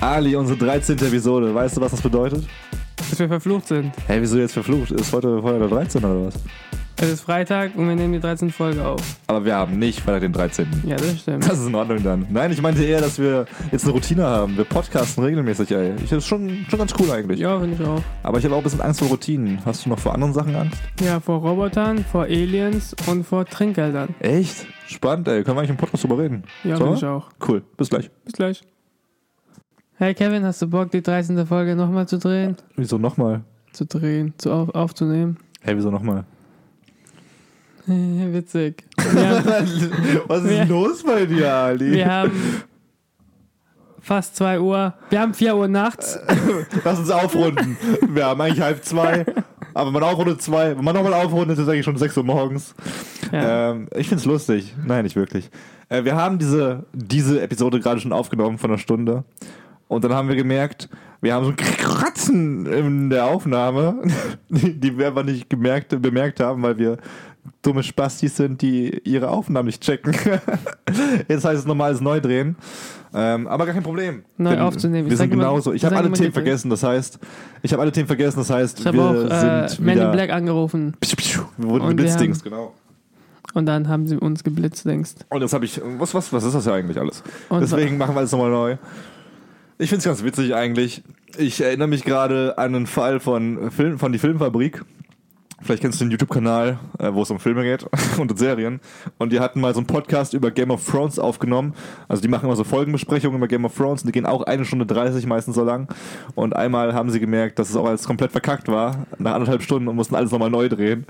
Ali, unsere 13. Episode. Weißt du, was das bedeutet? Dass wir verflucht sind. Hey, wieso jetzt verflucht? Ist heute, heute der 13. oder was? Es ist Freitag und wir nehmen die 13. Folge auf. Aber wir haben nicht Freitag den 13. Ja, das stimmt. Das ist in Ordnung dann. Nein, ich meinte eher, dass wir jetzt eine Routine haben. Wir podcasten regelmäßig, ey. Ich, das ist schon, schon ganz cool eigentlich. Ja, finde ich auch. Aber ich habe auch ein bisschen Angst vor Routinen. Hast du noch vor anderen Sachen Angst? Ja, vor Robotern, vor Aliens und vor Trinkgeldern. Echt? Spannend, ey. Können wir eigentlich im Podcast drüber reden? Ja, finde ich auch. Cool. Bis gleich. Bis gleich. Hey Kevin, hast du Bock, die 13. Folge nochmal zu drehen? Wieso nochmal? Zu drehen, zu auf, aufzunehmen? Hey, wieso nochmal? Witzig. Was ist Wir- los bei dir, Ali? wir haben fast 2 Uhr. Wir haben 4 Uhr nachts. Lass uns aufrunden. Wir haben eigentlich halb zwei. Aber wenn man aufrundet zwei, wenn man nochmal aufrundet, ist es eigentlich schon 6 Uhr morgens. Ja. Ähm, ich find's lustig. Nein, nicht wirklich. Äh, wir haben diese, diese Episode gerade schon aufgenommen von einer Stunde. Und dann haben wir gemerkt, wir haben so ein Kratzen in der Aufnahme, die, die wir aber nicht gemerkt, bemerkt haben, weil wir dumme Spastis sind, die ihre Aufnahmen nicht checken. Jetzt heißt es nochmal alles neu drehen. Ähm, aber gar kein Problem. Neu Denn aufzunehmen. Ich Wir sind genauso. Ich habe alle Themen vergessen. Das heißt, ich habe alle Themen vergessen. Das heißt, Ich wir auch äh, sind Man in Black angerufen Wir wurden Und wir geblitzdings, genau. und dann haben sie uns geblitzt, denkst Und jetzt habe ich, was, was, was ist das ja eigentlich alles? Und Deswegen machen wir alles nochmal neu. Ich finde es ganz witzig eigentlich. Ich erinnere mich gerade an einen Fall von, Film, von Die Filmfabrik. Vielleicht kennst du den YouTube-Kanal, äh, wo es um Filme geht und um Serien. Und die hatten mal so einen Podcast über Game of Thrones aufgenommen. Also die machen immer so Folgenbesprechungen über Game of Thrones und die gehen auch eine Stunde 30 meistens so lang. Und einmal haben sie gemerkt, dass es auch alles komplett verkackt war, nach anderthalb Stunden und mussten alles nochmal neu drehen.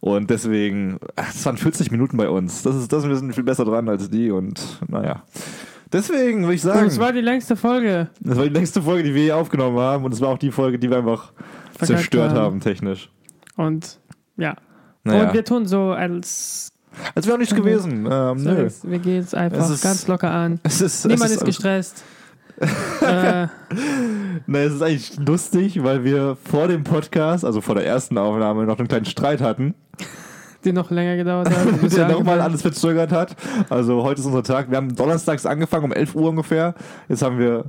Und deswegen, das waren 40 Minuten bei uns. Das ist, das, wir sind viel besser dran als die und naja. Deswegen würde ich sagen, es war die längste Folge. das war die längste Folge, die wir hier aufgenommen haben und es war auch die Folge, die wir einfach Verkackt zerstört haben. haben, technisch. Und ja. Naja. Und wir tun so, als Als wäre auch nichts gewesen. Ähm, so, nö. als- wir gehen es einfach ist- ganz locker an. Ist, Niemand es ist gestresst. äh, Ne, es ist eigentlich lustig, weil wir vor dem Podcast, also vor der ersten Aufnahme, noch einen kleinen Streit hatten, die noch länger gedauert hat. bis der nochmal alles verzögert hat. Also heute ist unser Tag. Wir haben donnerstags angefangen um 11 Uhr ungefähr. Jetzt haben wir,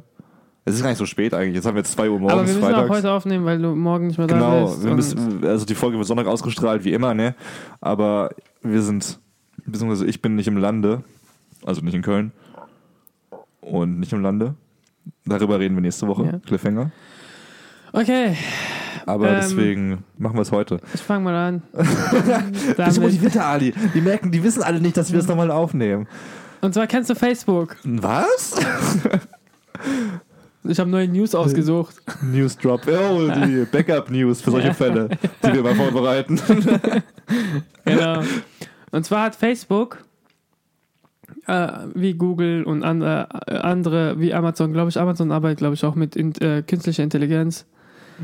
es ist gar nicht so spät eigentlich, jetzt haben wir 2 Uhr morgens, Aber wir müssen freitags. auch heute aufnehmen, weil du morgen nicht mehr da Genau, bist. müssen, also die Folge wird Sonntag ausgestrahlt, wie immer, ne? Aber wir sind, beziehungsweise ich bin nicht im Lande, also nicht in Köln und nicht im Lande. Darüber reden wir nächste Woche, Ja. Cliffhanger. Okay, Aber Ähm, deswegen machen wir es heute. ich fange mal an. Bist motiviert, Ali. Die merken, die wissen alle nicht, dass wir das nochmal aufnehmen. Und zwar kennst du Facebook. Was? Ich habe neue News ausgesucht. News Drop. Oh, die Backup-News für solche Fälle, die wir mal vorbereiten. Genau. Und zwar hat Facebook, äh, wie Google und andere, äh, andere wie Amazon, glaube ich, Amazon arbeitet, glaube ich, auch mit in, äh, künstlicher Intelligenz.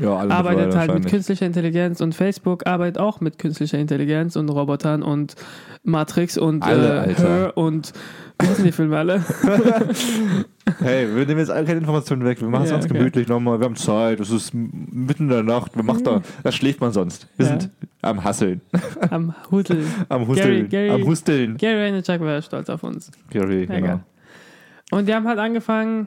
Ja, alle arbeitet halt mit künstlicher Intelligenz und Facebook arbeitet auch mit künstlicher Intelligenz und Robotern und Matrix und Alle, äh. Her und wie heißen die Filme alle? Hey, wir nehmen jetzt alle keine Informationen weg. Wir machen es Ja, ganz okay. gemütlich nochmal. Wir haben Zeit. Es ist mitten in der Nacht. Wir machen da. Da schläft man sonst. Wir Ja. sind am Hasseln. Am Husel. Am Husteln. Gary- Am Husteln. Gary Vaynerchuk wäre stolz auf uns. Gary, Ja, genau. Und die haben halt angefangen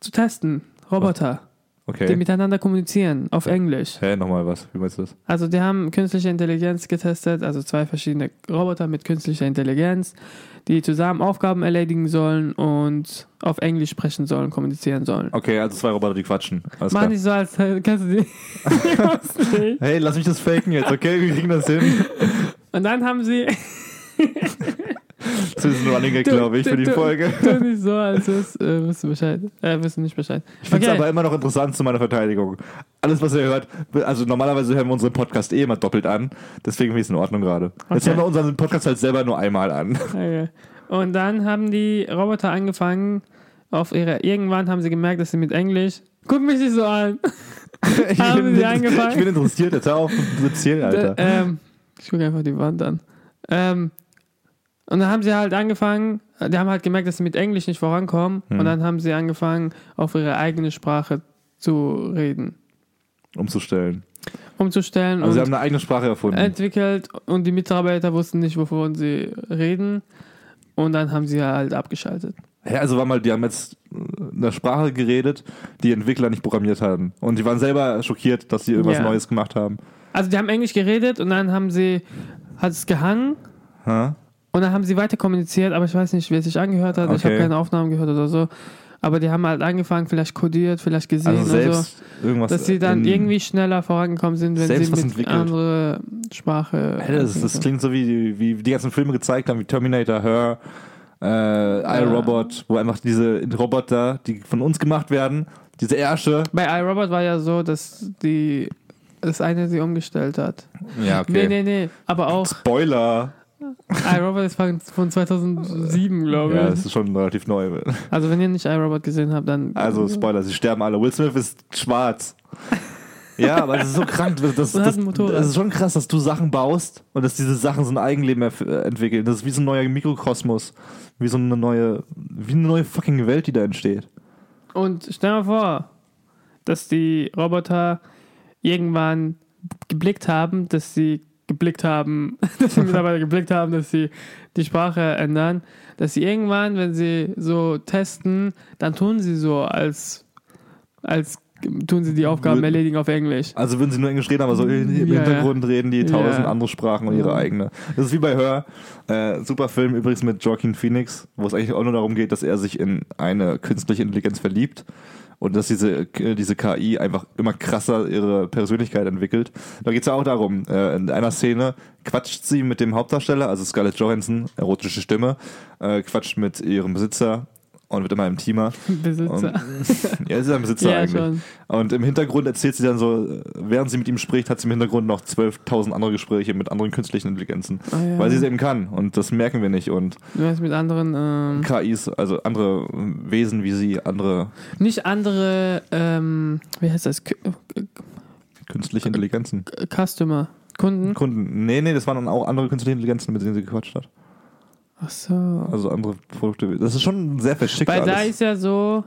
zu testen. Roboter, die Okay. miteinander kommunizieren auf Englisch. Hä, nochmal was. Wie meinst du das? Also die haben künstliche Intelligenz getestet, also zwei verschiedene Roboter mit künstlicher Intelligenz, die zusammen Aufgaben erledigen sollen und auf Englisch sprechen sollen, kommunizieren sollen. Okay, also zwei Roboter, die quatschen. Alles Mach klar. nicht so, als äh, kennst du die. Ich. Hey, lass mich das faken jetzt, okay? Wir kriegen das hin. und dann haben sie. Das ist ein Running Du- glaube ich, für du- die Folge. Tu nicht so, als wüs- äh, wüsst du Bescheid. Äh, wissen nicht Bescheid. Ich finde es Okay. aber immer noch interessant zu meiner Verteidigung. Alles, was ihr hört, also normalerweise hören wir unseren Podcast eh immer doppelt an. Deswegen finde ich es in Ordnung gerade. Jetzt Okay. hören wir unseren Podcast halt selber nur einmal an. Okay. Und dann haben die Roboter angefangen, auf ihre. Irgendwann haben sie gemerkt, dass sie mit Englisch. Guck mich nicht so an. Ich Haben bin, sie angefangen? ich bin interessiert, jetzt hör auf zu erzählen, Alter. Äh, ähm, ich gucke einfach die Wand an. Ähm, und dann haben sie halt angefangen, die haben halt gemerkt, dass sie mit Englisch nicht vorankommen. Hm. Und dann haben sie angefangen, auf ihre eigene Sprache zu reden. Umzustellen. Umzustellen Also sie haben eine eigene Sprache erfunden. entwickelt. Und die Mitarbeiter wussten nicht, wovon sie reden. und dann haben sie halt abgeschaltet. Ja, also war mal, die haben jetzt eine Sprache geredet, die Entwickler nicht programmiert haben. Und die waren selber schockiert, dass sie irgendwas Ja. Neues gemacht haben. Also die haben Englisch geredet und dann haben sie, hat es gehangen Ha? Und dann haben sie weiter kommuniziert, aber ich weiß nicht, wer sich angehört hat. Ich habe Okay. keine Aufnahmen gehört oder so. Aber die haben halt angefangen, vielleicht kodiert, vielleicht gesehen Also oder so. selbst irgendwas. Dass sie dann irgendwie schneller vorangekommen sind, wenn Selbst sie mit entwickelt. andere Sprache. Hey, das, das klingt so wie, wie die ganzen Filme gezeigt haben, wie Terminator, Her, äh, iRobot, wo einfach diese Roboter, die von uns gemacht werden, diese Ärsche. Bei iRobot war ja so, dass die das eine sie umgestellt hat. Ja, Nee, nee, nee. Aber auch Spoiler. iRobot ist von von 2007, glaube Ja, ich. das ist schon relativ neu. Also wenn ihr nicht iRobot gesehen habt, dann. Also Spoiler, sie sterben alle. Will Smith ist schwarz. Ja, aber das ist so krank. Das, das, das, ist schon krass, dass du Sachen baust und dass diese Sachen so ein Eigenleben äh, entwickeln. Das ist wie so ein neuer Mikrokosmos. Wie so eine neue, wie eine neue fucking Welt, die da entsteht. Und stell mal vor, dass die Roboter irgendwann geblickt haben, dass sie geblickt haben, dass die Mitarbeiter geblickt haben, dass sie die Sprache ändern, dass sie irgendwann, wenn sie so testen, dann tun sie so, als, als tun sie die Aufgaben erledigen auf Englisch. Also würden sie nur Englisch reden, aber so im Ja, Hintergrund reden die tausend Ja. andere Sprachen und ihre Ja. eigene. Das ist wie bei Her. Äh, super Film übrigens mit Joaquin Phoenix, wo es eigentlich auch nur darum geht, dass er sich in eine künstliche Intelligenz verliebt und dass diese, äh, diese KI einfach immer krasser ihre Persönlichkeit entwickelt. Da geht es ja auch darum, äh, in einer Szene quatscht sie mit dem Hauptdarsteller, also Scarlett Johansson, erotische Stimme, äh, quatscht mit ihrem Besitzer und wird immer im Teamer. Und, Besitzer. ja, ist ja ein Besitzer Ja, eigentlich. schon. Und im Hintergrund erzählt sie dann so, äh, während sie mit ihm spricht, hat sie im Hintergrund noch 12.000 andere Gespräche mit anderen künstlichen Intelligenzen. Ah, ja. Weil sie es eben kann. Und das merken wir nicht. Und Du meinst mit anderen, ähm, KIs, also andere Wesen wie sie, andere nicht andere, ähm, wie heißt das, K künstliche Intelligenzen. Customer, Kunden? Kunden. Nee, nee, das waren dann auch andere künstliche Intelligenzen, mit denen sie gequatscht hat. Ach so. Also andere Produkte. Das ist schon sehr verschickt Weil da alles. ist ja so,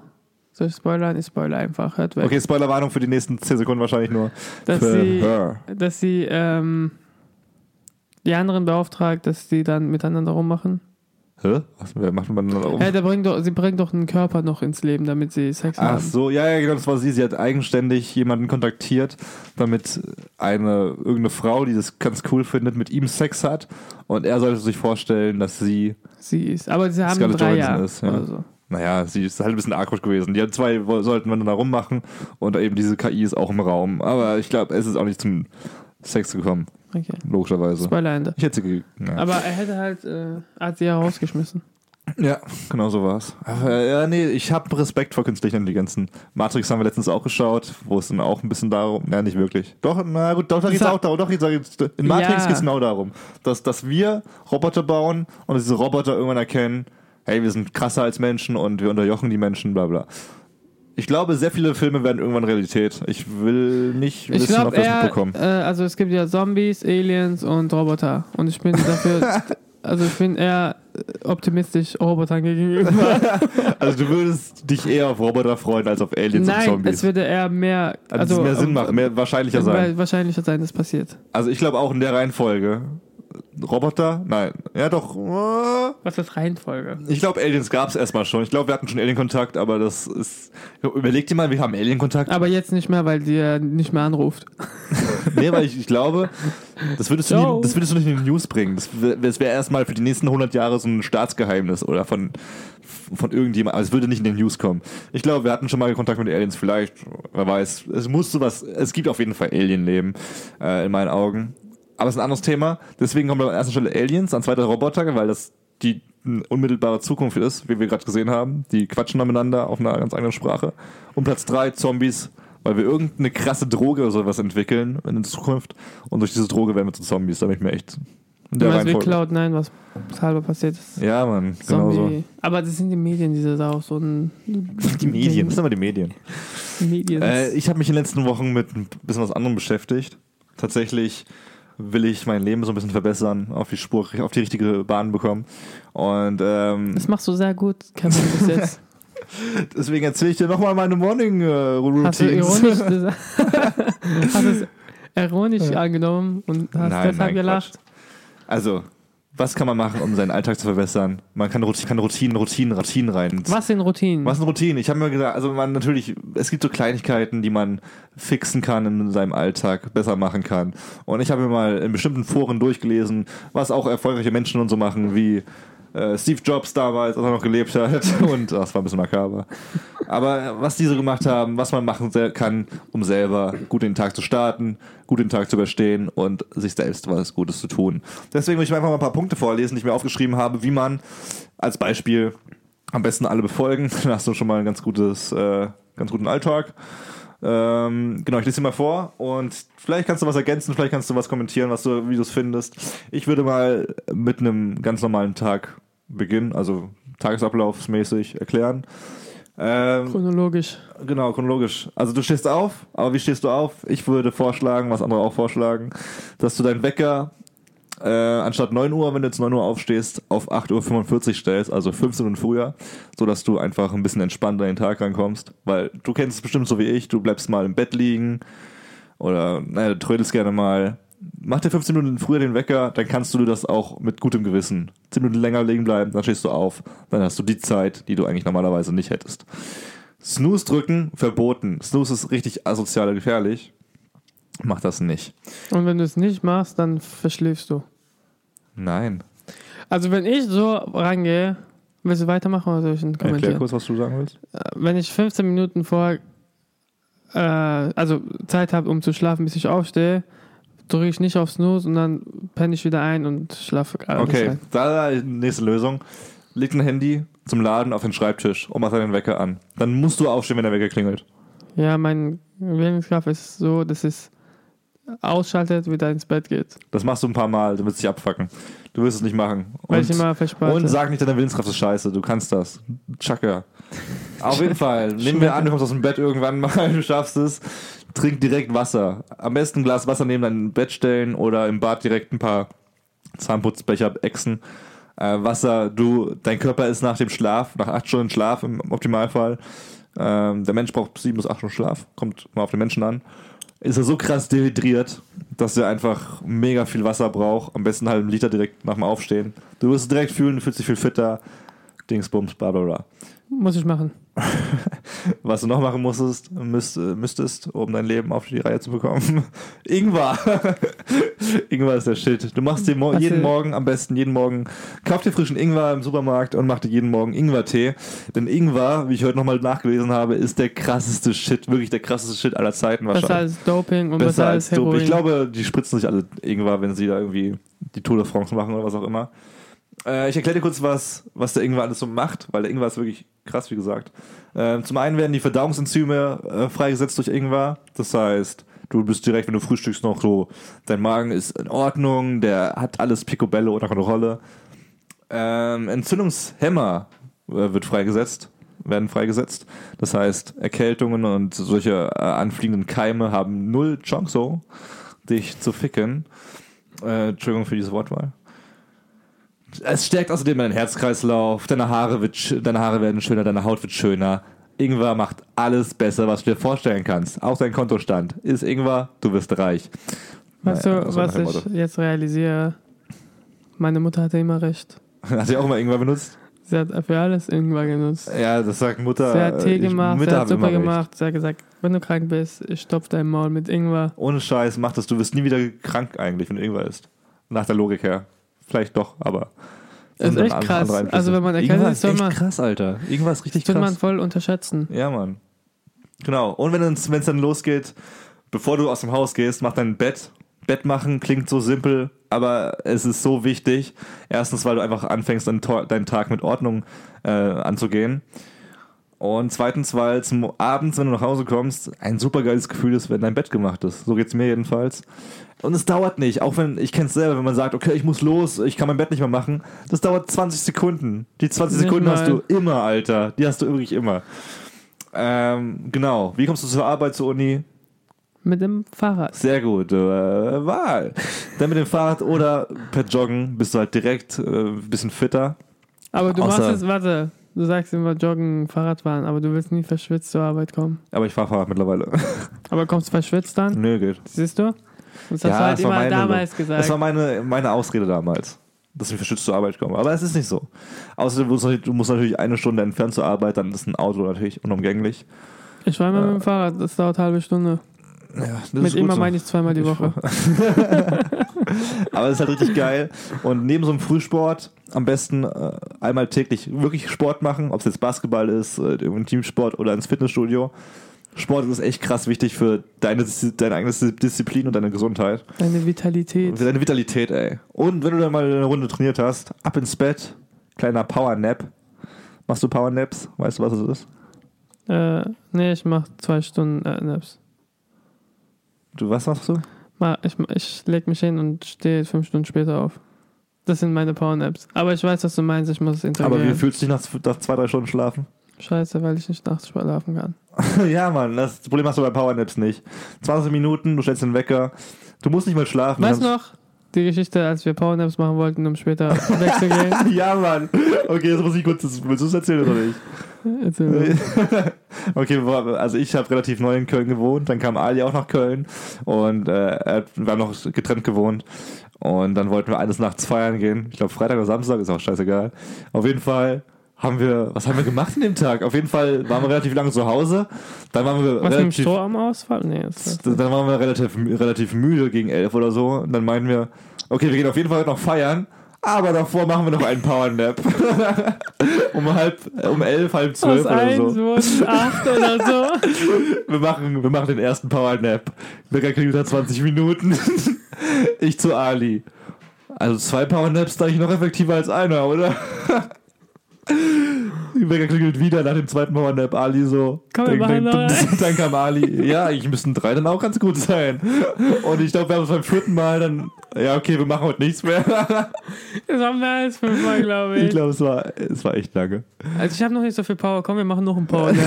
soll ich spoilern? Ich spoiler einfach, hört weg. Okay, Spoilerwarnung für die nächsten 10 Sekunden wahrscheinlich nur. dass für sie, her. dass sie ähm, die anderen beauftragt, dass die dann miteinander rummachen. Hä? Was macht man dann um? Ja, der bringt doch, sie bringt doch einen Körper noch ins Leben, damit sie Sex Ach haben. so, ja, ja, genau, das war sie. Sie hat eigenständig jemanden kontaktiert, damit eine irgendeine Frau, die das ganz cool findet, mit ihm Sex hat. Und er sollte sich vorstellen, dass sie, Sie ist. Aber sie haben Scarlett drei Jahre ist, ja. oder so. naja, sie ist halt ein bisschen awkward gewesen. Die zwei sollten wir dann da rummachen und eben diese KI ist auch im Raum. Aber ich glaube, es ist auch nicht zum Sex gekommen, Okay. logischerweise. Spoiler Ende. Ich hätte sie. ge- Ja. Aber er hätte halt, äh, hat sie ja rausgeschmissen. ja, genau so war's. Aber ja, nee, ich habe Respekt vor künstlichen Intelligenzen. Matrix haben wir letztens auch geschaut, wo es dann auch ein bisschen darum, ja, nicht wirklich. Doch, na gut, doch, da geht's auch darum. Doch, in Matrix Ja. geht's genau darum, dass, dass wir Roboter bauen und diese Roboter irgendwann erkennen, hey, wir sind krasser als Menschen und wir unterjochen die Menschen, bla bla. Ich glaube, sehr viele Filme werden irgendwann Realität. Ich will nicht Ich wissen, glaube ob wir das eher, mitbekommen. äh, also es gibt ja Zombies, Aliens und Roboter. Und ich bin dafür, also ich bin eher äh, optimistisch Robotern gegenüber. Also du würdest dich eher auf Roboter freuen als auf Aliens und Nein, Zombies. es würde eher mehr, also, also mehr Sinn äh, machen, mehr wahrscheinlicher sein. wahrscheinlicher sein, dass passiert. Also ich glaube auch in der Reihenfolge. Roboter? Nein. Ja doch. Was ist Reihenfolge? Ich glaube, Aliens gab es erstmal schon. Ich glaube, wir hatten schon Alien-Kontakt, aber das ist. Überleg dir mal, wir haben Alien-Kontakt. Aber jetzt nicht mehr, weil die ja nicht mehr anruft. Nee, weil ich, ich glaube, das würdest, du Ciao. nie, das würdest du nicht in die News bringen. Das, wär- das wäre erstmal für die nächsten 100 Jahre so ein Staatsgeheimnis oder von, von irgendjemandem. Aber es würde nicht in den News kommen. Ich glaube, wir hatten schon mal Kontakt mit Aliens. Vielleicht, wer weiß. Es muss sowas. Es gibt auf jeden Fall Alienleben äh, in meinen Augen. Aber es ist ein anderes Thema. Deswegen kommen an erster Stelle Aliens, an zweiter Roboter, weil das die unmittelbare Zukunft ist, wie wir gerade gesehen haben. Die quatschen da miteinander auf einer ganz eigenen Sprache. Und Platz drei Zombies, weil wir irgendeine krasse Droge oder sowas entwickeln in der Zukunft. Und durch diese Droge werden wir zu Zombies. Da bin ich mir echt. in Du der meinst wie Reihenfolge. Cloud9, was halber passiert ist. Ja, Mann, genau so. Aber das sind die Medien, die da auch so ein. Die Medien, das sind aber die Medien. Medien. Äh, ich habe mich in den letzten Wochen mit ein bisschen was anderem beschäftigt. Tatsächlich will ich mein Leben so ein bisschen verbessern, auf die Spur, auf die richtige Bahn bekommen. Und ähm, das machst du sehr gut, Kevin, bis jetzt. deswegen erzähle ich dir nochmal meine Morning äh, Hast du Routines. ironisch gesagt? hast es ironisch angenommen und hast Nein, deshalb nein, gelacht? Also, Was kann man machen, um seinen Alltag zu verbessern? Man kann, Routinen, kann Routinen, Routinen, Routinen rein. Was sind Routinen? Was sind Routinen? Ich habe mir gesagt, also man natürlich, es gibt so Kleinigkeiten, die man fixen kann in seinem Alltag, besser machen kann. Und ich habe mir mal in bestimmten Foren durchgelesen, was auch erfolgreiche Menschen und so machen, wie äh, Steve Jobs damals, als er noch gelebt hat. Und das war ein bisschen makaber. Aber was die so gemacht haben, was man machen kann, um selber gut den Tag zu starten, gut den Tag zu überstehen und sich selbst was Gutes zu tun. Deswegen will ich einfach mal ein paar Punkte vorlesen, die ich mir aufgeschrieben habe, wie man als Beispiel am besten alle befolgen. Dann hast du schon mal ein ganz gutes, äh, ganz guten Alltag. Ähm, genau, ich lese dir mal vor und vielleicht kannst du was ergänzen, vielleicht kannst du was kommentieren, was du, wie du es findest. Ich würde mal mit einem ganz normalen Tag beginnen, also tagesablaufsmäßig erklären. Ähm, Chronologisch. Genau, chronologisch. Also du stehst auf, aber wie stehst du auf? Ich würde vorschlagen, was andere auch vorschlagen, dass du deinen Wecker äh, anstatt 9 Uhr, wenn du jetzt 9 Uhr aufstehst, auf 8.45 Uhr stellst, also 15 Minuten früher, so dass du einfach ein bisschen entspannter in den Tag rankommst. Weil du kennst es bestimmt so wie ich, du bleibst mal im Bett liegen oder naja, du trödelst gerne mal. Mach dir 15 Minuten früher den Wecker, dann kannst du das auch mit gutem Gewissen. 10 Minuten länger liegen bleiben, dann stehst du auf, dann hast du die Zeit, die du eigentlich normalerweise nicht hättest. Snooze drücken, verboten. Snooze ist richtig asozial und gefährlich. Mach das nicht. Und wenn du es nicht machst, dann verschläfst du. Nein. Also wenn ich so rangehe, willst du weitermachen oder soll ich einen Erklär kommentieren? kurz, was du sagen willst. Äh, Wenn ich 15 Minuten vor, äh, also Zeit habe, um zu schlafen, bis ich aufstehe, drücke ich nicht auf Snooze und dann penne ich wieder ein und schlafe alles Okay, da nächste Lösung. Leg ein Handy zum Laden auf den Schreibtisch und mach deinen Wecker an. Dann musst du aufstehen, wenn der Wecker klingelt. Ja, mein Willenskraft ist so, dass es ausschaltet, wieder ins Bett geht. Das machst du ein paar Mal, du wirst dich abfacken. Du wirst es nicht machen. Weil Und, ich immer verspalte. und sag nicht, deine Willenskraft ist scheiße. Du kannst das. Chaka. Auf jeden Fall. Nehmen wir an, du kommst aus dem Bett irgendwann mal, du schaffst es. Trink direkt Wasser. Am besten ein Glas Wasser neben dein Bett stellen oder im Bad direkt ein paar Zahnputzbecher exen. Äh, Wasser, du, dein Körper ist nach dem Schlaf, nach acht Stunden Schlaf im Optimalfall. Ähm, der Mensch braucht sieben bis acht Stunden Schlaf, kommt mal auf den Menschen an. Ist er so krass dehydriert, dass er einfach mega viel Wasser braucht. Am besten halt einen Liter direkt nach dem Aufstehen. Du wirst es direkt fühlen, du fühlst dich viel fitter. Dingsbums, bla bla bla. Muss ich machen. Was du noch machen musstest, müsst, müsstest, um dein Leben auf die Reihe zu bekommen. Ingwer. Ingwer ist der Shit. Du machst dir mo jeden Morgen am besten, jeden Morgen, kauf dir frischen Ingwer im Supermarkt und mach dir jeden Morgen Ingwer-Tee. Denn Ingwer, wie ich heute nochmal nachgelesen habe, ist der krasseste Shit, wirklich der krasseste Shit aller Zeiten Besser wahrscheinlich. als Doping und besser, Besser als als. Heroin. Ich glaube, die spritzen sich alle Ingwer, wenn sie da irgendwie die Tour de France machen oder was auch immer. Äh, ich erkläre dir kurz, was, was der Ingwer alles so macht, weil der Ingwer ist wirklich krass, wie gesagt. Ähm, zum einen werden die Verdauungsenzyme äh, freigesetzt durch Ingwer. Das heißt, du bist direkt, wenn du frühstückst, noch so, dein Magen ist in Ordnung, der hat alles Picobello unter Kontrolle. Ähm, Entzündungshemmer äh, wird freigesetzt, werden freigesetzt. Das heißt, Erkältungen und solche äh, anfliegenden Keime haben null Chance, dich zu ficken. Äh, Entschuldigung für diese Wortwahl. Es stärkt außerdem deinen Herzkreislauf, deine Haare, wird, deine Haare werden schöner, deine Haut wird schöner. Ingwer macht alles besser, was du dir vorstellen kannst. Auch dein Kontostand. Ist Ingwer, du wirst reich. Weißt Naja, du, was ich jetzt realisiere? Meine Mutter hatte immer recht. Hat sie auch mal Ingwer benutzt? Sie hat für alles irgendwann genutzt. Ja, das sagt Mutter. Sie hat Tee ich- gemacht, Mütter sie hat Suppe immer recht. gemacht. Sie hat gesagt, wenn du krank bist, ich stopf dein Maul mit Ingwer. Ohne Scheiß, mach das. Du wirst nie wieder krank eigentlich, wenn du Ingwer isst. Nach der Logik her. Vielleicht doch, aber. Das ist echt krass. Also wenn man erkennt, ist, soll echt man, krass, Alter. Ist richtig das soll man krass. voll unterschätzen. Ja, Mann. Genau. Und wenn es dann losgeht, bevor du aus dem Haus gehst, mach dein Bett. Bett machen klingt so simpel, aber es ist so wichtig. Erstens, weil du einfach anfängst, deinen, Tag mit Ordnung äh, anzugehen. Und zweitens, weil es abends, wenn du nach Hause kommst, ein super geiles Gefühl ist, wenn dein Bett gemacht ist. So geht's mir jedenfalls. Und es dauert nicht, auch wenn, ich kenn's selber, wenn man sagt, okay, ich muss los, ich kann mein Bett nicht mehr machen. Das dauert 20 Sekunden. Die 20 Nicht Sekunden hast mal. du immer, Alter. Die hast du wirklich immer. Ähm, genau. Wie kommst du zur Arbeit, zur Uni? Mit dem Fahrrad. Sehr gut. Äh, Wahl. Dann mit dem Fahrrad oder per Joggen bist du halt direkt äh, ein bisschen fitter. Aber du Außer- machst es, warte, du sagst immer Joggen, Fahrradfahren, aber du willst nie verschwitzt zur Arbeit kommen. Aber ich fahre Fahrrad mittlerweile. Aber kommst du verschwitzt dann? Nö, geht. Siehst du? Das hast du halt das war immer meine- damals Das gesagt. war meine, meine Ausrede damals. dass ich verschützt zur Arbeit komme. Aber es ist nicht so. Außerdem du, musst natürlich eine Stunde entfernt zur Arbeit, dann ist ein Auto natürlich unumgänglich. Ich war immer mit dem Fahrrad, das dauert eine halbe Stunde. Ja, das mit immer so. meine ich zweimal die Woche. Aber es ist halt richtig geil. Und neben so einem Frühsport am besten äh, einmal täglich wirklich Sport machen, ob es jetzt Basketball ist, äh, Teamsport oder ins Fitnessstudio. Sport ist echt krass wichtig für deine, deine eigene Disziplin und deine Gesundheit. Deine Vitalität. Für deine Vitalität, ey. Und wenn du dann mal eine Runde trainiert hast, ab ins Bett, kleiner Power-Nap. Machst du Power-Naps? Weißt du, was es ist? Äh, nee, ich mach zwei Stunden äh, Naps. Du, was machst du? Ich, ich leg mich hin und stehe fünf Stunden später auf. Das sind meine Power-Naps. Aber ich weiß, was du meinst, ich muss es Aber wie integrieren. fühlst du dich nach, nach zwei, drei Stunden Schlafen? Scheiße, weil ich nicht nachts schlafen kann. ja, Mann, das Problem hast du bei Powernaps nicht. 20 Minuten, du stellst den Wecker. Du musst nicht mal schlafen. Weißt du noch? Die Geschichte, als wir Powernaps machen wollten, um später wegzugehen. ja, Mann. Okay, jetzt muss ich kurz. Willst du es erzählen oder nicht? Erzähl okay, also ich habe relativ neu in Köln gewohnt. Dann kam Ali auch nach Köln. Und äh, wir haben noch getrennt gewohnt. Und dann wollten wir eines Nachts feiern gehen. Ich glaube, Freitag oder Samstag, ist auch scheißegal. Auf jeden Fall haben wir. Was haben wir gemacht an dem Tag? Auf jeden Fall waren wir relativ lange zu Hause. Dann waren wir Was relativ. Stromausfall? Nee, Dann waren wir relativ, relativ müde gegen elf oder so. Und dann meinten wir, okay, wir gehen auf jeden Fall noch feiern, aber davor machen wir noch einen Powernap. um halb, um elf, halb zwölf aus oder so. acht oder so. Wir machen, wir machen den ersten Powernap. Wecker klingelt nach 20 Minuten. ich zu Ali. Also zwei Powernaps da ich noch effektiver als einer, oder? Wecker klingelt wieder nach dem zweiten Powernap. Ali so. Komm, wir machen noch einen. dann kam Ali. Ja, ich müssten drei dann auch ganz gut sein. Und ich glaube, wir haben es beim vierten Mal dann. Ja, okay, wir machen heute nichts mehr. Das haben wir als fünfmal, glaube ich. Ich glaube, es war, es war echt lange. Also ich habe noch nicht so viel Power. Komm, wir machen noch einen Power.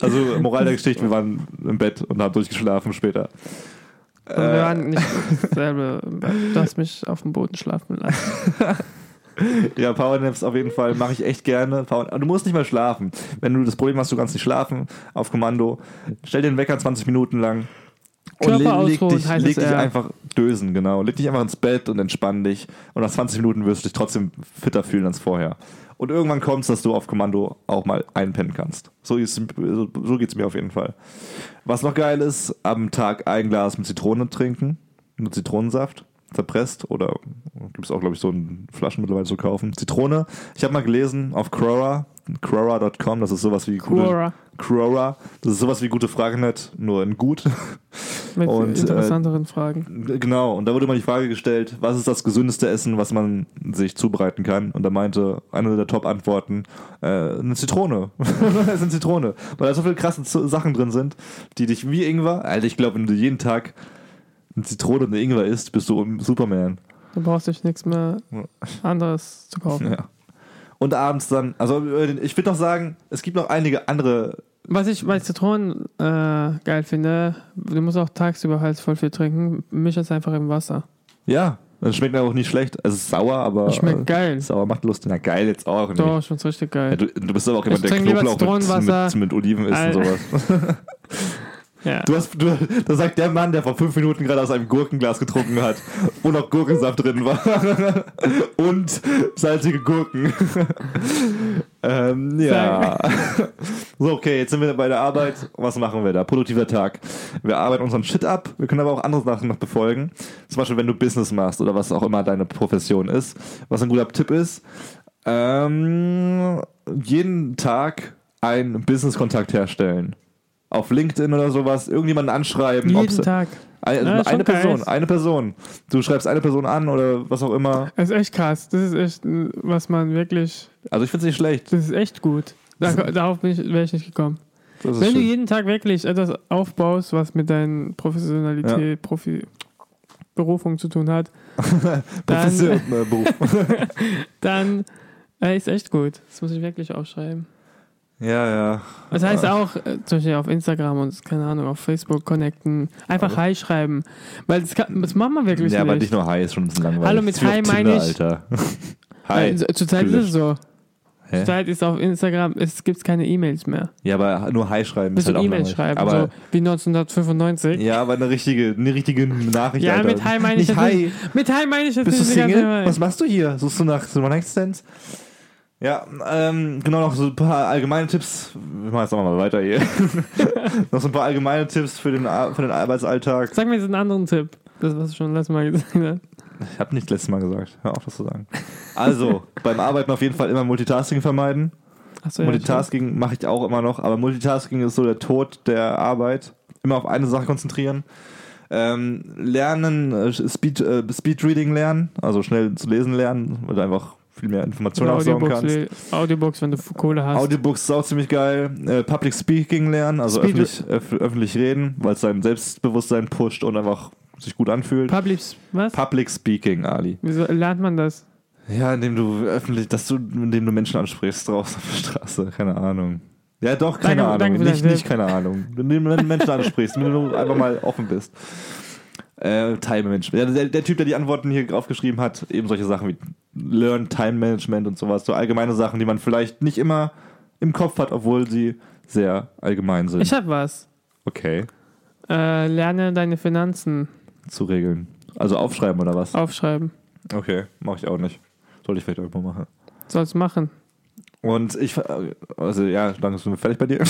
Also, Moral der Geschichte, wir waren im Bett und haben durchgeschlafen später. Also wir waren nicht dasselbe. Du hast mich auf dem Boden schlafen lassen. Ja, Powernaps auf jeden Fall mache ich echt gerne. Du musst nicht mal schlafen. Wenn du das Problem hast, du kannst nicht schlafen auf Kommando, stell den Wecker 20 Minuten lang und leg, leg dich, leg dich einfach dösen, genau. Leg dich einfach ins Bett und entspann dich. Und nach 20 Minuten wirst du dich trotzdem fitter fühlen als vorher. Und irgendwann kommt es, dass du auf Kommando auch mal einpennen kannst. So, ist, so, so geht es mir auf jeden Fall. Was noch geil ist, am Tag ein Glas mit Zitrone trinken, mit Zitronensaft, zerpresst oder gibt es auch, glaube ich, so in Flaschen mittlerweile zu kaufen. Zitrone. Ich habe mal gelesen auf Quora, Quora.com, das ist sowas wie gute, Quora. Quora, das ist sowas wie gute Fragenet, nur in gut. Mit Und, äh, interessanteren Fragen. G- Genau, und da wurde mal die Frage gestellt, was ist das gesündeste Essen, was man sich zubereiten kann? Und da meinte eine der Top-Antworten, äh, eine Zitrone. es ist eine Zitrone. Weil da so viele krasse Sachen drin sind, die dich wie Ingwer, Alter, ich glaube, wenn du jeden Tag eine Zitrone und eine Ingwer isst, bist du Superman. Du brauchst dich nichts mehr anderes zu kaufen. Ja. Und abends dann, also äh, ich würde noch sagen, es gibt noch einige andere, Was ich bei Zitronen äh, geil finde, du musst auch tagsüber halt voll viel trinken. Misch es einfach im Wasser. ja, das schmeckt auch nicht schlecht. Es ist sauer, aber. Das schmeckt äh, geil. Sauer macht Lust. Na geil, jetzt auch nicht. Doch, ich find's richtig Ja, geil. du, du bist aber auch jemand, Ich der Knoblauch mit, Zitronenwasser. mit, mit Oliven isst und sowas. Ja. Du hast, du, das sagt der Mann, der vor fünf Minuten gerade aus einem Gurkenglas getrunken hat, wo noch Gurkensaft drin war. und salzige Gurken. ähm, ja. so, okay, jetzt sind wir bei der Arbeit. Was machen wir da? Produktiver Tag. Wir arbeiten unseren Shit ab. Wir können aber auch andere Sachen noch befolgen. Zum Beispiel, wenn du Business machst oder was auch immer deine Profession ist. Was ein guter Tipp ist. Ähm, jeden Tag einen Business-Kontakt herstellen. Auf LinkedIn oder sowas, irgendjemanden anschreiben. Jeden Tag. Eine, Ja, eine Person, geil. eine Person. Du schreibst eine Person an oder was auch immer. Das ist echt krass. Das ist echt, was man wirklich. Also ich finde es nicht schlecht. Das ist echt gut. Da, darauf wäre ich nicht gekommen. Wenn du schön. jeden Tag wirklich etwas aufbaust, was mit deiner Professionalität, Profi, Berufung zu tun hat, dann, äh, Beruf. dann äh, ist echt gut. Das muss ich wirklich aufschreiben. Ja, ja. Das heißt auch, äh, zum Beispiel auf Instagram und keine Ahnung, auf Facebook connecten, einfach Hi schreiben. Weil das, kann, das machen wir wirklich Ja, aber nicht. nur Hi ist schon ein bisschen langweilig. Hallo, mit Hi meine Tinder, ich- Alter. Hi. Nein, Zurzeit ist es so. Hä? Streit ist auf Instagram, es gibt keine E-Mails mehr. Ja, aber nur Hi schreiben ist du halt auch E-Mails langweilig. schreiben, Aber so wie 1995. ja, aber eine richtige, eine richtige Nachricht. Ja, Alter. mit Hi meine ich Nicht Hi. Mit Hi meine ich Bist du Single? Zeit. Was machst du hier? Suchst du nach so One-Night-Stands? Ja, ähm, genau noch so ein paar allgemeine Tipps. Wir machen jetzt auch mal weiter hier. noch so ein paar allgemeine Tipps für den, Ar- für den Arbeitsalltag. Sag mir jetzt einen anderen Tipp. Das, was du schon letztes Mal gesagt hast. Ich habe nicht letztes Mal gesagt. Hör auf, das zu sagen. Also, beim Arbeiten auf jeden Fall immer Multitasking vermeiden. Achso, ja, Multitasking mache ich auch immer noch, aber Multitasking ist so der Tod der Arbeit. Immer auf eine Sache konzentrieren. Ähm, lernen, äh, Speed, äh, Speedreading lernen, also schnell zu lesen lernen, du einfach viel mehr Informationen Oder aufsaugen Audiobooks, kannst. Audiobooks, wenn du Kohle hast. Audiobooks ist auch ziemlich geil. Äh, Public Speaking lernen, also Speed- öffentlich, öff, öffentlich reden, weil es dein Selbstbewusstsein pusht und einfach sich gut anfühlt. Public, was? Public Speaking, Ali. Wieso lernt man das? Ja, indem du öffentlich, dass du, indem du Menschen ansprichst draußen auf der Straße, keine Ahnung. Ja, doch, keine Danke- Ahnung. danke nicht, nicht keine Ahnung. Indem du Menschen ansprichst, wenn du einfach mal offen bist. Äh, Time Management. Der, der Typ, der die Antworten hier aufgeschrieben hat, eben solche Sachen wie Learn Time Management und sowas, so allgemeine Sachen, die man vielleicht nicht immer im Kopf hat, obwohl sie sehr allgemein sind. Ich hab was. okay, Äh, lerne deine Finanzen zu regeln. Also aufschreiben oder was? aufschreiben. Okay, mache ich auch nicht. Sollte ich vielleicht irgendwann machen. Sollst machen. Und ich, also ja, dann sind wir fertig bei dir.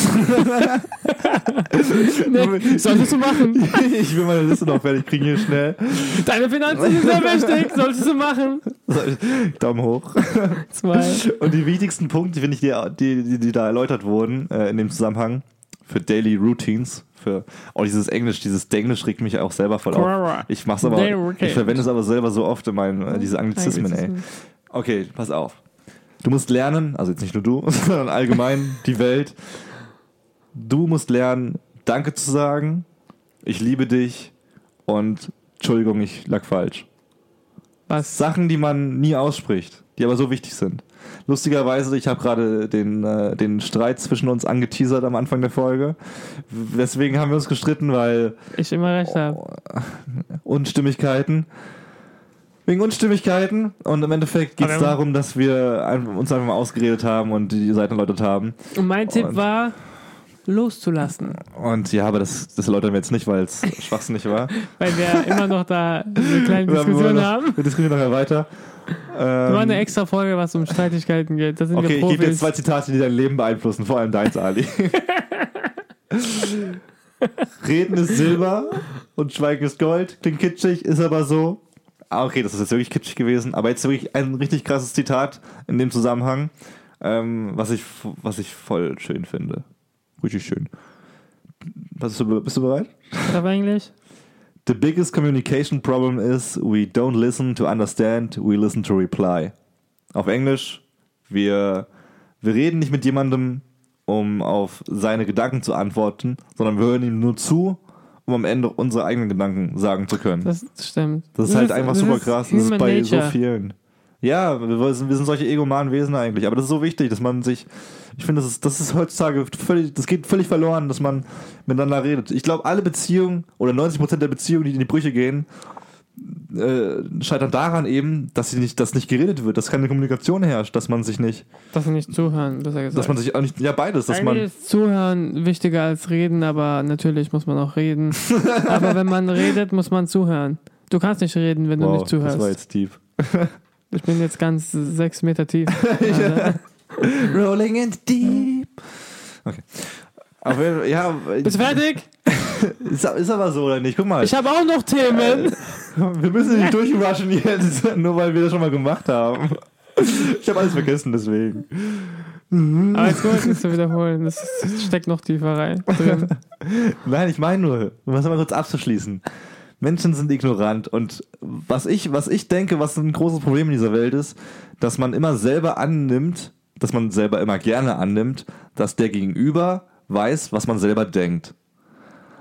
Nee, solltest du machen. ich will meine Liste noch fertig kriegen hier schnell. Deine Finanzen sind sehr wichtig. Solltest du machen. Daumen hoch. Zwei. Und die wichtigsten Punkte, finde ich, die, die, die, da erläutert wurden äh, in dem Zusammenhang für Daily Routines, für auch dieses Englisch, dieses Denglisch regt mich auch selber voll auf. Ich mach's aber, ich verwende es aber selber so oft in meinen, äh, diese Anglizismen, ey. Okay, pass auf. Du musst lernen, also jetzt nicht nur du, sondern allgemein die Welt. Du musst lernen, Danke zu sagen, ich liebe dich und Entschuldigung, ich lag falsch. Was? Sachen, die man nie ausspricht, die aber so wichtig sind. Lustigerweise, ich habe gerade den, äh, den Streit zwischen uns angeteasert am Anfang der Folge. Deswegen haben wir uns gestritten, weil Ich immer recht habe. Unstimmigkeiten. Wegen Unstimmigkeiten. Und im Endeffekt geht es darum, dass wir ein- uns einfach mal ausgeredet haben und die Seiten erläutert haben. Und mein Tipp Und- war, loszulassen. Und ja, aber das, das erläutern wir jetzt nicht, weil es schwachsinnig war. Weil wir immer noch da eine kleine Wir haben Diskussion noch- haben. Wir diskutieren nachher weiter. Wir machen eine Ähm, extra Folge, was um Streitigkeiten geht. Da sind okay, wir ich gebe Profis. jetzt zwei Zitate, die dein Leben beeinflussen, vor allem deins, Ali. Reden ist Silber und Schweigen ist Gold. Klingt kitschig, ist aber so. Ah, okay, das ist jetzt wirklich kitschig gewesen. Aber jetzt wirklich ein richtig krasses Zitat in dem Zusammenhang, ähm, was, ich, was ich voll schön finde. Richtig schön. Bist du, bist du bereit? Auf Englisch? The biggest communication problem is we don't listen to understand, we listen to reply. Auf Englisch, wir, wir reden nicht mit jemandem, um auf seine Gedanken zu antworten, sondern wir hören ihm nur zu, um am Ende unsere eigenen Gedanken sagen zu können. Das, Das stimmt. ist halt einfach das super ist krass. Das ist bei Nature. so vielen. Ja, wir sind, wir sind solche egomanen Wesen eigentlich, aber das ist so wichtig, dass man sich, ich finde, das ist, das ist heutzutage völlig, das geht völlig verloren, dass man miteinander redet. Ich glaube, alle Beziehungen oder 90% der Beziehungen, die in die Brüche gehen, äh, scheitern daran eben, dass sie nicht, dass nicht geredet wird, dass keine Kommunikation herrscht, dass man sich nicht, Dass wir nicht zuhören, besser gesagt. dass man sich auch nicht, ja beides, dass Eigentlich man, ist Zuhören wichtiger als reden, aber natürlich muss man auch reden. aber wenn man redet, muss man zuhören. Du kannst nicht reden, wenn du wow, nicht das war zuhörst. jetzt tief. Ich bin jetzt ganz sechs Meter tief. Alter. Rolling in deep. Okay. Aber ja, Bist du fertig? ist, ist aber so oder nicht? Guck mal, Ich habe auch noch Themen. wir müssen nicht durchrushen jetzt, nur weil wir das schon mal gemacht haben. Ich habe alles vergessen, deswegen. Aber jetzt gut, das zu wiederholen. Das ist- steckt noch tiefer rein. Drin. Nein, ich meine nur, um das mal kurz abzuschließen. Menschen sind ignorant und was ich, was ich denke, was ein großes Problem in dieser Welt ist, dass man immer selber annimmt, dass man selber immer gerne annimmt, dass der Gegenüber weiß, was man selber denkt.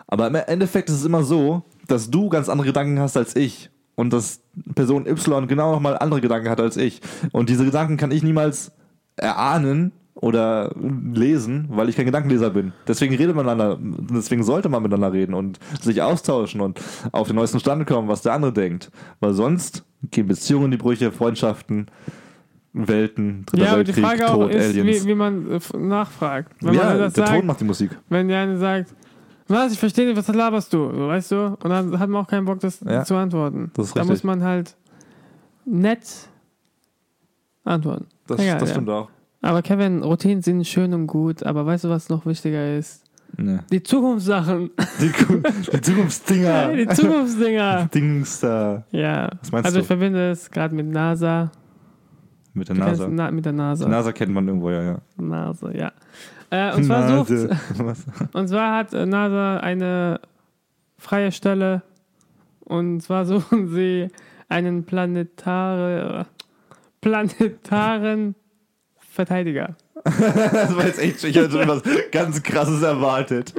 Aber im Endeffekt ist es immer so, dass du ganz andere Gedanken hast als ich und dass Person Y genau nochmal andere Gedanken hat als ich. Und diese Gedanken kann ich niemals erahnen oder lesen, weil ich kein Gedankenleser bin. Deswegen redet man miteinander, deswegen sollte man miteinander reden und sich austauschen und auf den neuesten Stand kommen, was der andere denkt. Weil sonst gehen Beziehungen in die Brüche, Freundschaften. Welten, Dritter Ja, aber die Weltkrieg, Frage auch Tod, ist, Aliens. wie, wie man äh, nachfragt. Wenn ja, man der das sagt, Ton macht die Musik. wenn der eine sagt, was, ich verstehe nicht, was laberst du, weißt du? Und dann hat man auch keinen Bock, das Ja. zu antworten. Das ist da muss man halt nett antworten. Das, Egal, das ja. stimmt auch. Aber Kevin, Routinen sind schön und gut, aber weißt du, was noch wichtiger ist? Nee. Die Zukunftssachen. Die, die Zukunftsdinger. Die Zukunftsdinger. Dings da. Ja. Was meinst Also ich du? verbinde es gerade mit NASA. Mit der Du NASA. Na, mit der NASA. Die NASA kennt man irgendwo, ja, ja. NASA, ja. Äh, und, zwar sucht, Nase. Und zwar hat äh, NASA eine freie Stelle. Und zwar suchen sie einen planetare, planetaren Verteidiger. Das war jetzt echt, ich hatte schon was ganz krasses erwartet.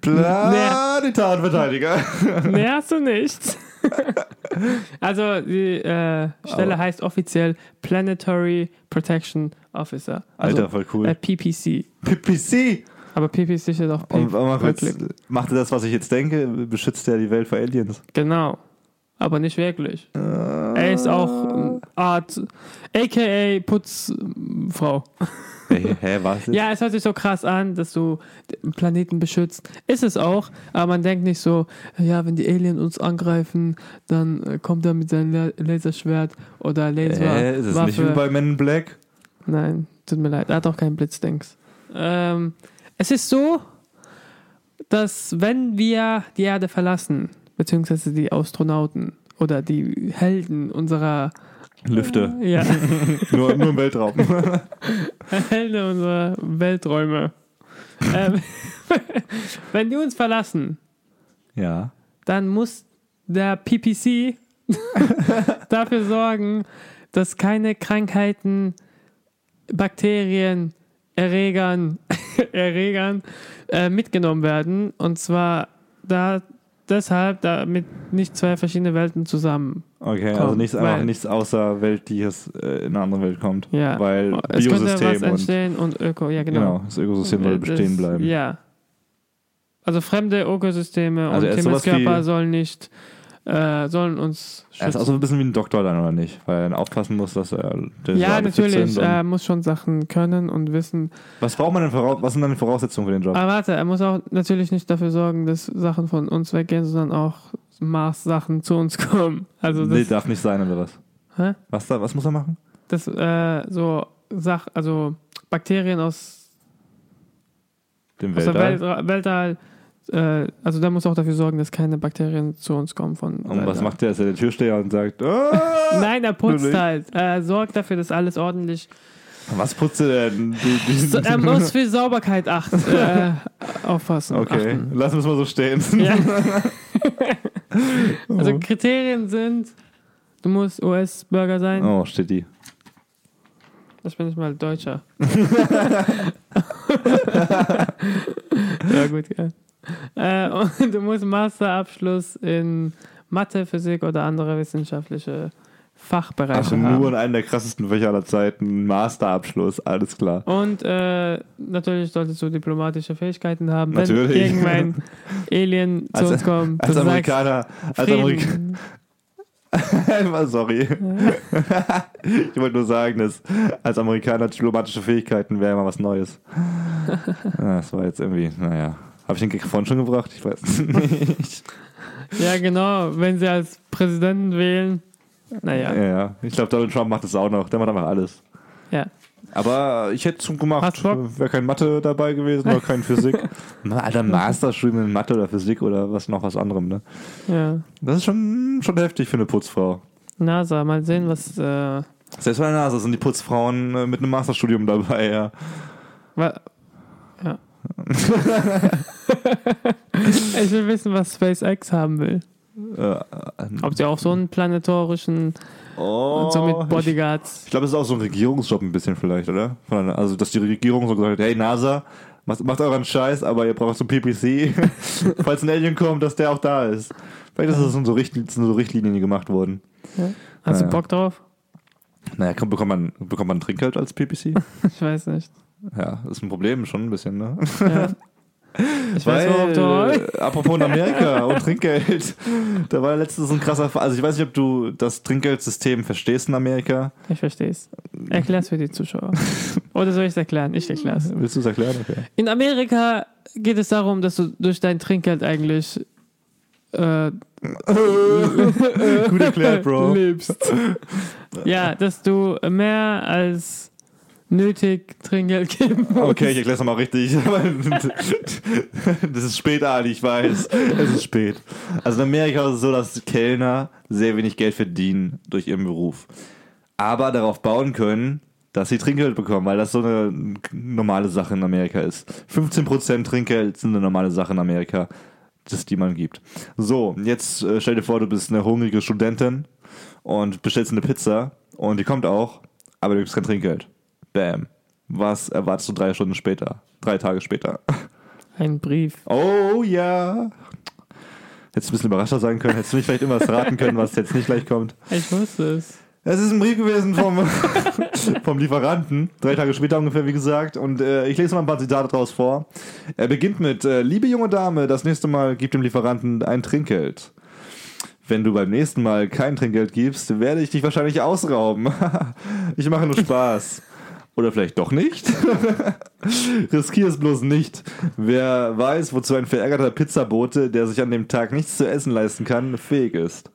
Planetarenverteidiger. Mehr hast du nicht. also die äh, Stelle Aber- heißt offiziell Planetary Protection Officer. Also Alter, voll cool. äh, PPC. PPC. Aber PPC steht auch Und mach jetzt, wirklich. macht er das, was ich jetzt denke? Beschützt er die Welt vor Aliens? Genau. Aber nicht wirklich. Äh, Er ist auch eine Art, aka Putzfrau. Hey, hä, was? Ja, es hört sich so krass an, dass du den Planeten beschützt. Ist es auch, aber man denkt nicht so, ja, wenn die Aliens uns angreifen, dann äh, kommt er mit seinem La Laserschwert oder Laser. Hä, ist es nicht wie bei Men in Black? Nein, tut mir leid, er hat auch keinen Blitzdings. Ähm, es ist so, dass wenn wir die Erde verlassen, beziehungsweise die Astronauten oder die Helden unserer Lüfte. ja, nur, nur im Weltraum. Helden unserer Welträume, ähm, wenn die uns verlassen, ja. dann muss der PPC dafür sorgen, dass keine Krankheiten, Bakterien, Erregern, Erregern äh, mitgenommen werden. Und zwar da, deshalb, damit nicht zwei verschiedene Welten zusammen. Okay, also nichts, einfach nichts außerweltliches äh, in eine andere Welt kommt. Ja. Weil es könnte was Biosystem und entstehen und Öko, ja genau. genau, das Ökosystem soll Äh, bestehen bleiben. Ja. Also fremde Ökosysteme Also und wie- sollen nicht, äh, sollen uns Er ist schützen. auch so ein bisschen wie ein Doktor dann, oder nicht? Weil er aufpassen muss, dass er. dass ja, natürlich. Er muss schon Sachen können und wissen. was braucht man denn voraus, was sind dann die Voraussetzungen für den Job? Aber warte, er muss auch natürlich nicht dafür sorgen, dass Sachen von uns weggehen, sondern auch Mars-Sachen zu uns kommen. Also nee, das, darf nicht sein, oder was? hä? Was, da, was muss er machen? das äh, so Sach, also Bakterien aus, Dem aus der Weltall. Äh, also der muss auch dafür sorgen, dass keine Bakterien zu uns kommen von. Und was Weltall. macht der? Ist er der Türsteher und sagt, ah! Nein, er putzt halt. Er sorgt dafür, dass alles ordentlich. was putzt er denn? So, er muss für Sauberkeit acht, äh, aufpassen. okay, Achten. lassen wir es mal so stehen. Ja. also Kriterien sind, du musst US-Bürger sein. Oh, steht die. Ich bin nicht mal Deutscher. ja, gut, ja. Äh, und du musst Masterabschluss in Mathe, Physik oder andere wissenschaftliche Fachbereiche Also haben. nur in einem der krassesten Fächer aller Zeiten. Masterabschluss, alles klar. Und äh, natürlich solltest du diplomatische Fähigkeiten haben. Natürlich. Wenn irgendein Alien zu Als- uns kommt, Als Amerikaner, sagst, als Amerikaner, sorry. ich wollte nur sagen, dass als Amerikaner diplomatische Fähigkeiten wäre immer was Neues. Ja, das war jetzt irgendwie, naja. Habe ich den Gag vorhin schon gebracht? Ich weiß nicht. Ja, genau. Wenn sie als Präsidenten wählen. Naja, Ja, ja. Ich glaube, Donald Trump macht das auch noch. Der macht einfach alles. ja. Aber ich hätte es schon gemacht. Wäre kein Mathe dabei gewesen oder kein Physik. Alter, Masterstudium in Mathe oder Physik oder was noch was anderem, ne? ja. Das ist schon, schon heftig für eine Putzfrau. NASA, mal sehen, was. Äh, Selbst bei der NASA sind die Putzfrauen äh, mit einem Masterstudium dabei, ja. wa ja. Ich will wissen, was SpaceX haben will. Äh, Ob sie auch so einen planetarischen, oh, so mit ich, Bodyguards. ich glaube, es ist auch so ein Regierungsjob ein bisschen vielleicht, oder? Also, dass die Regierung so gesagt hat, hey NASA, macht, macht euren Scheiß, aber ihr braucht so ein PPC. Falls ein Alien kommt, dass der auch da ist. Vielleicht ist das so, Richtlinien, sind so Richtlinien, die gemacht wurden. Hast Ja. du Bock drauf? Naja, komm, bekommt man, bekommt man Trinkgeld als PPC? Ich weiß nicht. Ja, ist ein Problem schon ein bisschen, ne? Ja. Ich weiß, Weil, du. äh, apropos in Amerika und Trinkgeld. Da war letztens ein krasser Fall. Also ich weiß nicht, ob du das Trinkgeldsystem verstehst in Amerika. Ich verstehe es. Erklär's für die Zuschauer. Oder soll ich es erklären? Ich erklär's. Willst du es erklären? Okay. In Amerika geht es darum, dass du durch dein Trinkgeld eigentlich äh, Gut erklärt, Bro. lebst. Ja, dass du mehr als nötig Trinkgeld geben musst. Okay, ich erkläre es nochmal richtig. das ist spät, Ali, ich weiß. Es ist spät. Also in Amerika ist es so, dass Kellner sehr wenig Geld verdienen durch ihren Beruf. Aber darauf bauen können, dass sie Trinkgeld bekommen, weil das so eine normale Sache in Amerika ist. 15% Trinkgeld sind eine normale Sache in Amerika, das die man gibt. So, jetzt äh, stell dir vor, du bist eine hungrige Studentin und bestellst eine Pizza und die kommt auch, aber du gibst kein Trinkgeld. Bam. Was erwartest du drei Stunden später? Drei Tage später. Ein Brief. Oh ja. Hättest du ein bisschen überraschter sein können, hättest du nicht vielleicht irgendwas raten können, was jetzt nicht gleich kommt. Ich wusste es. Es ist ein Brief gewesen vom, vom Lieferanten, drei Tage später ungefähr, wie gesagt. Und äh, ich lese mal ein paar Zitate draus vor. Er beginnt mit, äh, liebe junge Dame, das nächste Mal gib dem Lieferanten ein Trinkgeld. Wenn du beim nächsten Mal kein Trinkgeld gibst, werde ich dich wahrscheinlich ausrauben. ich mache nur Spaß. Oder vielleicht doch nicht. Riskier es bloß nicht. Wer weiß, wozu ein verärgerter Pizzabote, der sich an dem Tag nichts zu essen leisten kann, fähig ist.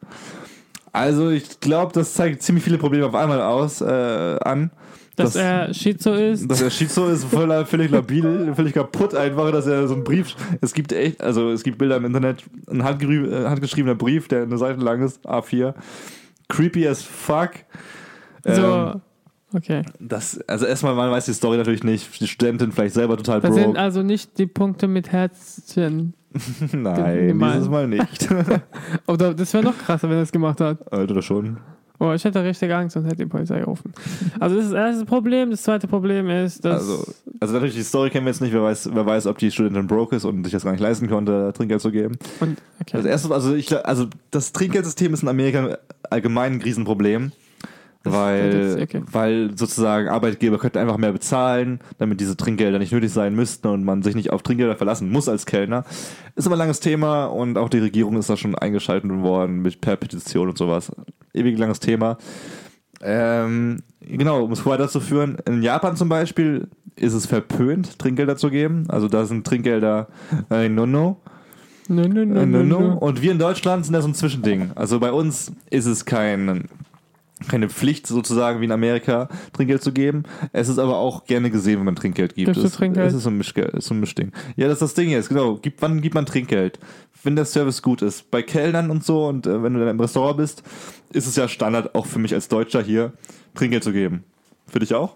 Also ich glaube, das zeigt ziemlich viele Probleme auf einmal aus, äh, an. Dass er Schizo ist. dass er Schizo ist, voll, völlig labil, völlig kaputt einfach, dass er so einen Brief, es gibt echt, also es gibt Bilder im Internet, ein äh, handgeschriebener Brief, der eine Seite lang ist, A4, creepy as fuck. Ähm, so. Okay. das, also erstmal, man weiß die Story natürlich nicht, die Studentin vielleicht selber total Das sind broke. also nicht die Punkte mit Herzchen. Nein, gemein. dieses Mal nicht. Oder das wäre noch krasser, wenn er es gemacht hat. Oder schon. Oh, ich hätte richtig Angst und hätte die Polizei gerufen. Also das ist das erste Problem. Das zweite Problem ist, dass Also, also natürlich, die Story kennen wir jetzt nicht, wer weiß, wer weiß, ob die Studentin broke ist und sich das gar nicht leisten konnte, Trinkgeld zu geben. und, okay. Das erste, also ich, also das Trinkgeldsystem ist in Amerika allgemein ein Riesenproblem, weil, okay. weil sozusagen Arbeitgeber könnten einfach mehr bezahlen, damit diese Trinkgelder nicht nötig sein müssten und man sich nicht auf Trinkgelder verlassen muss als Kellner. Ist aber ein langes Thema und auch die Regierung ist da schon eingeschaltet worden mit per Petition und sowas. Ewig langes Thema. Ähm, genau, um es weiterzuführen, in Japan zum Beispiel ist es verpönt, Trinkgelder zu geben. Also da sind Trinkgelder äh, no-no. Äh, nö, no, no. nö. Und wir in Deutschland sind da so ein Zwischending. Also bei uns ist es kein, keine Pflicht sozusagen wie in Amerika Trinkgeld zu geben. Es ist aber auch gerne gesehen, wenn man Trinkgeld gibt. Gibst du es, Trinkgeld? Es ist so ein, Mischge ist so ein Mischding. Ja, das ist das Ding jetzt, genau. Gibt, wann gibt man Trinkgeld? Wenn der Service gut ist. Bei Kellnern und so und äh, wenn du dann im Restaurant bist, ist es ja Standard auch für mich als Deutscher hier, Trinkgeld zu geben. Für dich auch?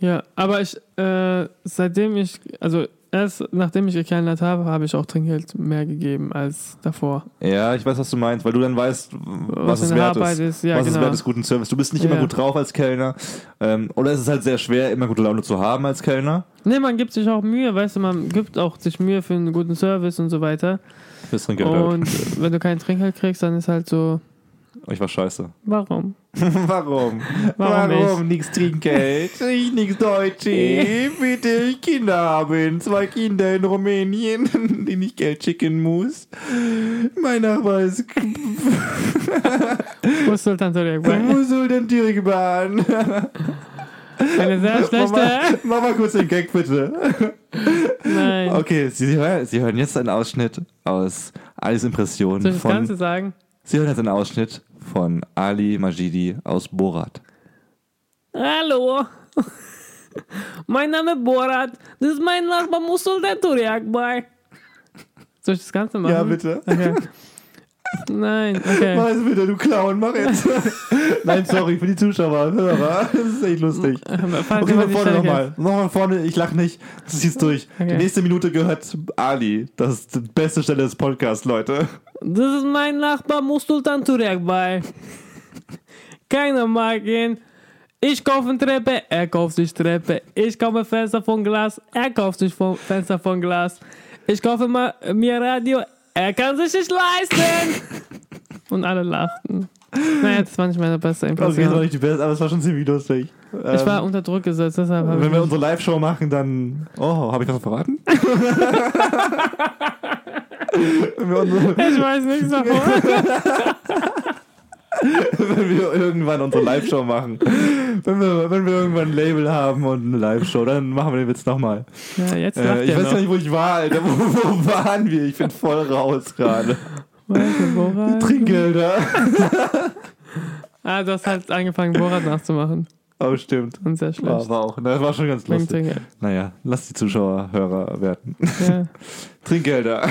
Ja, aber ich, äh, seitdem ich, also erst nachdem ich gekellnert habe, habe ich auch Trinkgeld mehr gegeben als davor. Ja, ich weiß, was du meinst, weil du dann weißt, was, Was es wert Arbeit ist. ist, ja, was es genau. wert ist, guten Service. Du bist nicht Ja. immer gut drauf als Kellner. Ähm, oder es ist halt sehr schwer, immer gute Laune zu haben als Kellner. Nee, man gibt sich auch Mühe, weißt du, man gibt auch sich Mühe für einen guten Service und so weiter. Fürs Trinkgeld. halt. Und wenn du kein Trinkgeld kriegst, dann ist halt so, Ich war scheiße. warum? Warum? Warum nix Trinkgeld? Ich nix Deutsche. Bitte, ich Kinder haben. Zwei Kinder in Rumänien, denen ich Geld schicken muss. Mein Nachbar ist Wo ist Sultan? Wo soll denn Türkbahn? Eine sehr schlechte. mach mal kurz den Gag, bitte. Nein. Okay, Sie, hören, Sie hören jetzt einen Ausschnitt aus Alis Impression Soll ich das Ganze von. sagen? Sie hören jetzt einen Ausschnitt von Ali Majidi aus Borat. Hallo. Mein Name ist Borat. Das ist mein Nachbar Sultan Turek bei. Soll ich das Ganze machen? Ja, bitte. Okay. Nein, okay. Mach es bitte, du Clown, mach jetzt. Nein, sorry, für die Zuschauer, Hörer. Das ist echt lustig. Falls Okay, von vorne nochmal. Nochmal vorne, ich lach nicht. Das ziehst durch. Okay. Die nächste Minute gehört Ali. Das ist die beste Stelle des Podcasts, Leute. Das ist mein Nachbar Sultan Turek bei. Keiner mag ihn. Ich kaufe eine Treppe, er kauft sich Treppe. Ich kaufe Fenster von Glas, er kauft sich Fenster von Glas. Ich kaufe mal mir Radio, er kann sich nicht leisten. Und alle lachten. Naja, das war nicht meine beste Okay, das war Impression. nicht die beste, aber es war schon ziemlich lustig. Ich war unter Druck gesetzt, deshalb. Wenn wir unsere Live-Show machen, dann. Oh, habe ich was verraten? ich weiß nichts davon. wenn wir irgendwann unsere Live-Show machen. Wenn wir, wenn wir irgendwann ein Label haben und eine Live-Show, dann machen wir den Witz nochmal. Ja, jetzt Äh, ich weiß noch. gar nicht, wo ich war, Alter. Wo, wo waren wir? Ich bin voll raus gerade. Trinkgelder. Ah, du hast halt angefangen, Borat nachzumachen. Oh, stimmt. Und sehr War, schlecht. war auch. Das war schon ganz lustig. Trinkgeld. Naja, lass die Zuschauer, Hörer werten. Ja. Trinkgelder.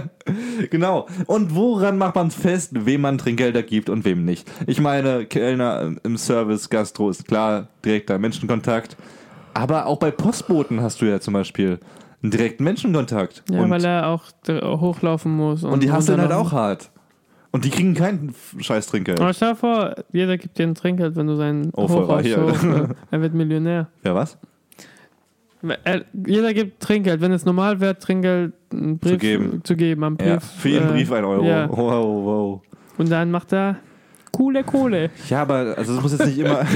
genau. Und woran macht man fest, wem man Trinkgelder gibt und wem nicht? Ich meine, Kellner im Service, Gastro ist klar, direkter Menschenkontakt. Aber auch bei Postboten hast du ja zum Beispiel einen direkten Menschenkontakt. ja, und, weil er auch hochlaufen muss. Und, und die hasseln halt runterlaufen. auch hart. Und die kriegen keinen scheiß Trinkgeld. Aber stell dir vor, jeder gibt dir ein Trinkgeld, wenn du seinen Oh, voll so, Alter. Er wird Millionär. Ja, was? Er, jeder gibt Trinkgeld. Wenn es normal wäre, Trinkgeld einen Brief Zu geben. zu geben am Brief. Ja, für jeden äh, Brief ein Euro. Ja. Wow, wow. Und dann macht er coole Kohle. Ja, aber also es muss jetzt nicht immer.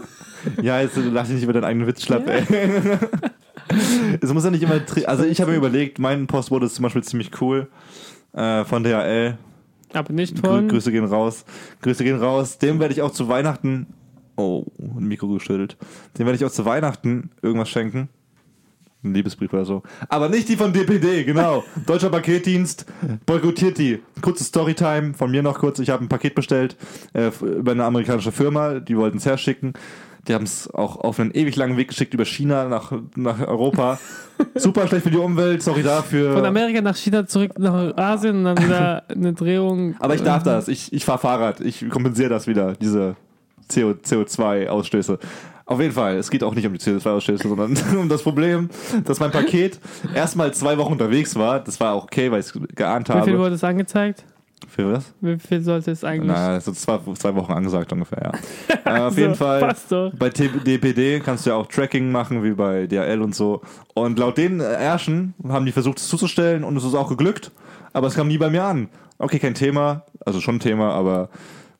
ja, jetzt lass dich nicht über deinen eigenen Witz schlapp, Ja. ey. es muss ja nicht immer. Also ich habe mir überlegt, mein Postbote ist zum Beispiel ziemlich cool. Äh, von DHL. Aber nicht Grü von. Grüße gehen raus. Grüße gehen raus. Dem werde ich auch zu Weihnachten. Oh, ein Mikro geschüttelt. Dem werde ich auch zu Weihnachten irgendwas schenken. Ein Liebesbrief oder so. Aber nicht die von DPD, genau. Deutscher Paketdienst boykottiert die. Kurze Storytime von mir noch kurz. Ich habe ein Paket bestellt äh, über eine amerikanische Firma. Die wollten es herschicken. Die haben es auch auf einen ewig langen Weg geschickt über China nach, nach Europa. Super schlecht für die Umwelt. Sorry dafür. Von Amerika nach China zurück nach Asien und dann wieder eine Drehung. Aber ich darf das. Ich, ich fahre Fahrrad. Ich kompensiere das wieder, diese CO, CO2-Ausstöße. Auf jeden Fall. Es geht auch nicht um die CO2-Ausstöße, sondern um das Problem, dass mein Paket erstmal zwei Wochen unterwegs war. Das war auch okay, weil ich es geahnt Wie viel habe. wurde es angezeigt? Für was? Wie viel sollte es eigentlich? Na, so zwei, zwei Wochen angesagt ungefähr, ja. äh, auf So, jeden Fall. Passt doch. Bei DPD kannst du ja auch Tracking machen, wie bei DHL und so. Und laut den Ärschen haben die versucht, es zuzustellen und es ist auch geglückt. Aber es kam nie bei mir an. Okay, kein Thema. Also schon ein Thema, aber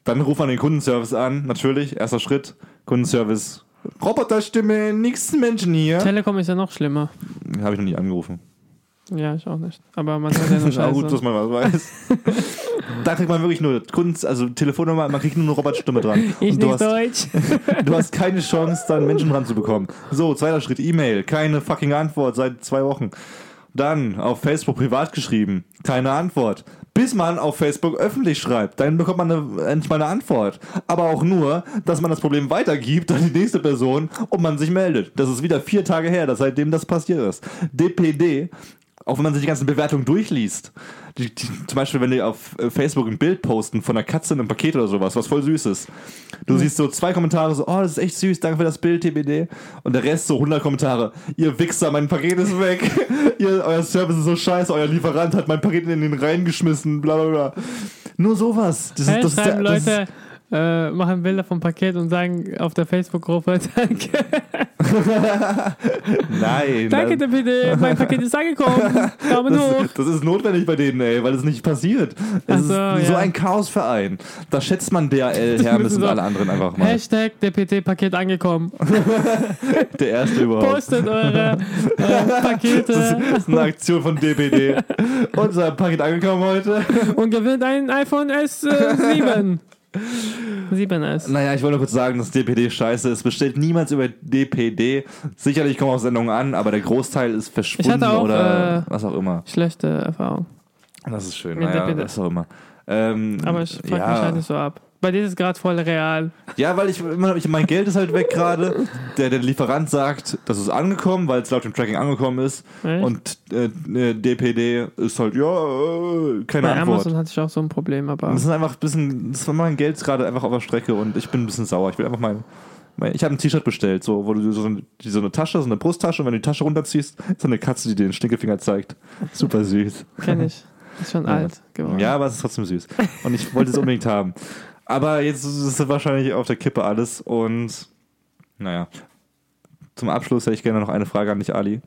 dann ruft man den Kundenservice an. Natürlich, erster Schritt. Kundenservice. Roboterstimme, nix Menschen hier. Telekom ist ja noch schlimmer. Habe ich noch nie angerufen. Ja, ich auch nicht. Aber man hört ja auch Scheiße. gut, dass man was weiß. da kriegt man wirklich nur Kunden, also Telefonnummer, man kriegt nur eine Roboterstimme dran. ich Und du nicht hast Deutsch. Du hast keine Chance, da einen Menschen ranzubekommen. So, zweiter Schritt, E-Mail. Keine fucking Antwort seit zwei Wochen. Dann auf Facebook privat geschrieben. Keine Antwort. Bis man auf Facebook öffentlich schreibt. Dann bekommt man eine, endlich mal eine Antwort. Aber auch nur, dass man das Problem weitergibt an die nächste Person und man sich meldet. Das ist wieder vier Tage her, dass seitdem das passiert ist. DPD, auch wenn man sich die ganzen Bewertungen durchliest. Die, die, zum Beispiel, wenn die auf äh, Facebook ein Bild posten von einer Katze in einem Paket oder sowas, was voll süß ist. Du siehst so zwei Kommentare so, oh, das ist echt süß, danke für das Bild, TBD. Und der Rest so 100 Kommentare, ihr Wichser, mein Paket ist weg. ihr, euer Service ist so scheiße, euer Lieferant hat mein Paket in den reingeschmissen, bla bla bla. Nur sowas. Das, Hey, ist- das, ist der- das Leute, äh, machen Bilder vom Paket und sagen auf der Facebook-Gruppe, danke, nein. danke, das, DPD, mein Paket ist angekommen, Daumen hoch. das, das ist notwendig bei denen, ey, weil es nicht passiert. Es Ach ist so, so ja. ein Chaosverein. Da schätzt man DHL, Hermes müssen und so- alle anderen einfach mal. Hashtag DPD-Paket angekommen. Der erste überhaupt. Postet eure äh, Das Pakete das ist eine Aktion von DPD. Unser Paket angekommen heute. und gewinnt ein iPhone S7. 7S. Naja, ich wollte nur kurz sagen, dass DPD scheiße ist. Bestellt niemals über DPD. Sicherlich kommen auch Sendungen an, aber der Großteil ist verschwunden auch, oder äh, was auch immer. Schlechte Erfahrung. Das ist schön. Naja, was auch immer. Ähm, Aber ich frage mich ja, halt nicht so ab. Bei dir ist es gerade voll real. ja, weil ich immer, ich, mein Geld ist halt weg gerade. Der, der Lieferant sagt, das ist angekommen, weil es laut dem Tracking angekommen ist. Echt? Und äh, äh, DPD ist halt, ja, äh, keine Bei Antwort. Amazon hatte ich auch so ein Problem, aber. Das ist einfach ein bisschen, das war mein Geld ist gerade einfach auf der Strecke und ich bin ein bisschen sauer. Ich will einfach mein, mein ich habe ein T-Shirt bestellt, so, wo du so, eine- so eine Tasche, so eine Brusttasche und wenn du die Tasche runterziehst, ist eine Katze, die dir den Stinkefinger zeigt. Super süß. Kenn ich. Ist schon Ja. alt geworden. Ja, aber es ist trotzdem süß. Und ich wollte es unbedingt haben. Aber jetzt ist es wahrscheinlich auf der Kippe alles und naja. Zum Abschluss hätte ich gerne noch eine Frage an dich, Ali.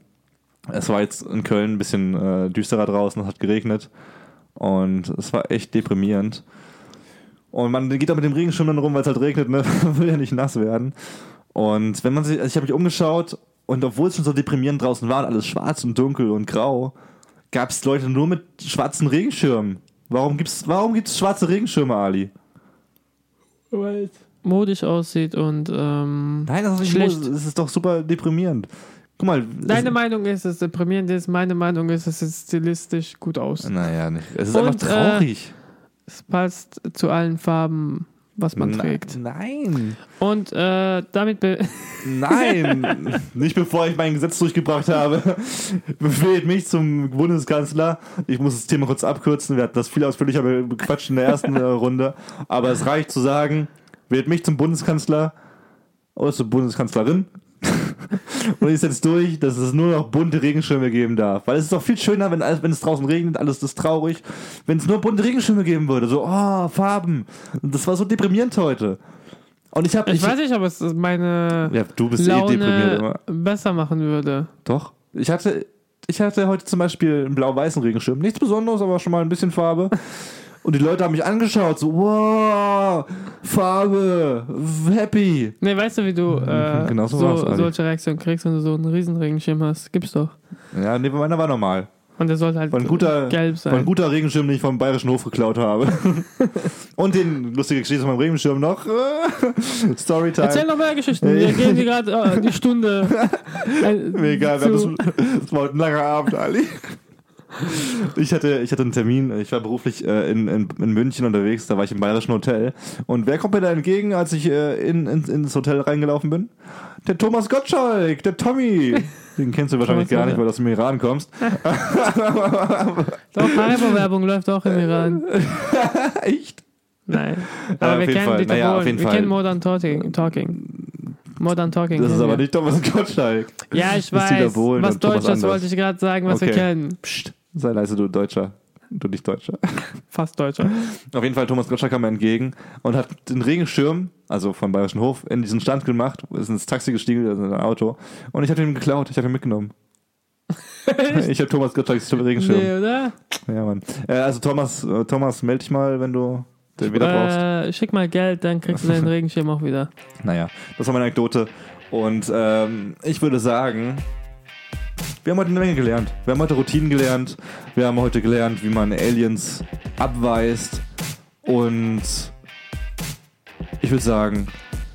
Es war jetzt in Köln ein bisschen äh, düsterer draußen, es hat geregnet und es war echt deprimierend. Und man geht auch mit dem Regenschirm dann rum, weil es halt regnet, ne? will ja nicht nass werden. Und wenn man sich, also ich habe mich umgeschaut und obwohl es schon so deprimierend draußen war alles schwarz und dunkel und grau, gab es Leute nur mit schwarzen Regenschirmen. Warum gibt's, warum gibt's schwarze Regenschirme, Ali? Weil es modisch aussieht und ähm, Nein, das ist nicht Schlecht. schlecht. Das ist doch super deprimierend. Guck mal. deine Meinung ist, dass es deprimierend ist, meine Meinung ist, dass es stilistisch gut aussieht. Naja, nicht. Es ist Und, einfach traurig. Es passt zu allen Farben, was man Na- trägt. Nein. Und äh, damit be Nein. nicht bevor ich mein Gesetz durchgebracht habe. Befehlt mich zum Bundeskanzler. Ich muss das Thema kurz abkürzen. Wir hatten das viel ausführlicher be- bequatscht in der ersten äh, Runde. Aber es reicht zu sagen, wählt mich zum Bundeskanzler oder zur Bundeskanzlerin. Und ich setze durch, dass es nur noch bunte Regenschirme geben darf. Weil es ist doch viel schöner, wenn, wenn es draußen regnet, alles ist traurig. Wenn es nur bunte Regenschirme geben würde. So, oh, Farben. Und das war so deprimierend heute. Und ich habe. ich weiß nicht, ob es meine Ja, du bist eh deprimiert Laune immer. besser machen würde. Doch. Ich hatte, ich hatte heute zum Beispiel einen blau-weißen Regenschirm. Nichts Besonderes, aber schon mal ein bisschen Farbe. Und die Leute haben mich angeschaut, so, wow, Farbe, happy. Nee, weißt du, wie du äh, Genau so so, solche Reaktionen kriegst, wenn du so einen Riesenregenschirm hast? Gibt's doch. Ja, nee, meiner war normal. Und der sollte halt War ein guter, gelb war ein sein. guter Regenschirm, den ich vom Bayerischen Hof geklaut habe. Und den lustige Geschichte von meinem Regenschirm noch. Storytime. Erzähl noch mehr Geschichten. Wir gehen die gerade äh, die Stunde. äh, egal, haben das, das war ein langer Abend, Ali. Ich hatte, ich hatte einen Termin, ich war beruflich äh, in, in, in München unterwegs, da war ich im Bayerischen Hotel. Und wer kommt mir da entgegen, als ich äh, in, in, ins Hotel reingelaufen bin? Der Thomas Gottschalk, der Tommy. Den kennst du wahrscheinlich gar nicht, weil du aus dem Iran kommst. Doch, Haribo-Werbung läuft auch im Iran. Echt? Nein. Aber wir kennen Fall. die doch Naja, jeden Wir kennen Modern Talking. Talking. Modern Talking. Das ist aber wir. nicht Thomas Gottschalk. Ja, ich Dieter weiß. Bohlen Was Deutsches wollte ich gerade sagen, was wir Okay. kennen. Psst, sei leise, du Deutscher. Du nicht Deutscher. Fast Deutscher. Auf jeden Fall, Thomas Gottschalk kam mir entgegen und hat den Regenschirm, also vom Bayerischen Hof, in diesen Stand gemacht, ist ins Taxi gestiegen, also in ein Auto. Und ich habe ihn geklaut, ich habe ihn mitgenommen. ich habe Thomas Gottschalks Regenschirm. Nee, oder? Ja, Mann. Äh, also Thomas, äh, Thomas, melde dich mal, wenn du den wieder brauchst. Äh, schick mal Geld, dann kriegst du deinen Regenschirm auch wieder. Naja, das war meine Anekdote. Und ähm, ich würde sagen, wir haben heute eine Menge gelernt. Wir haben heute Routinen gelernt. Wir haben heute gelernt, wie man Aliens abweist. Und ich würde sagen,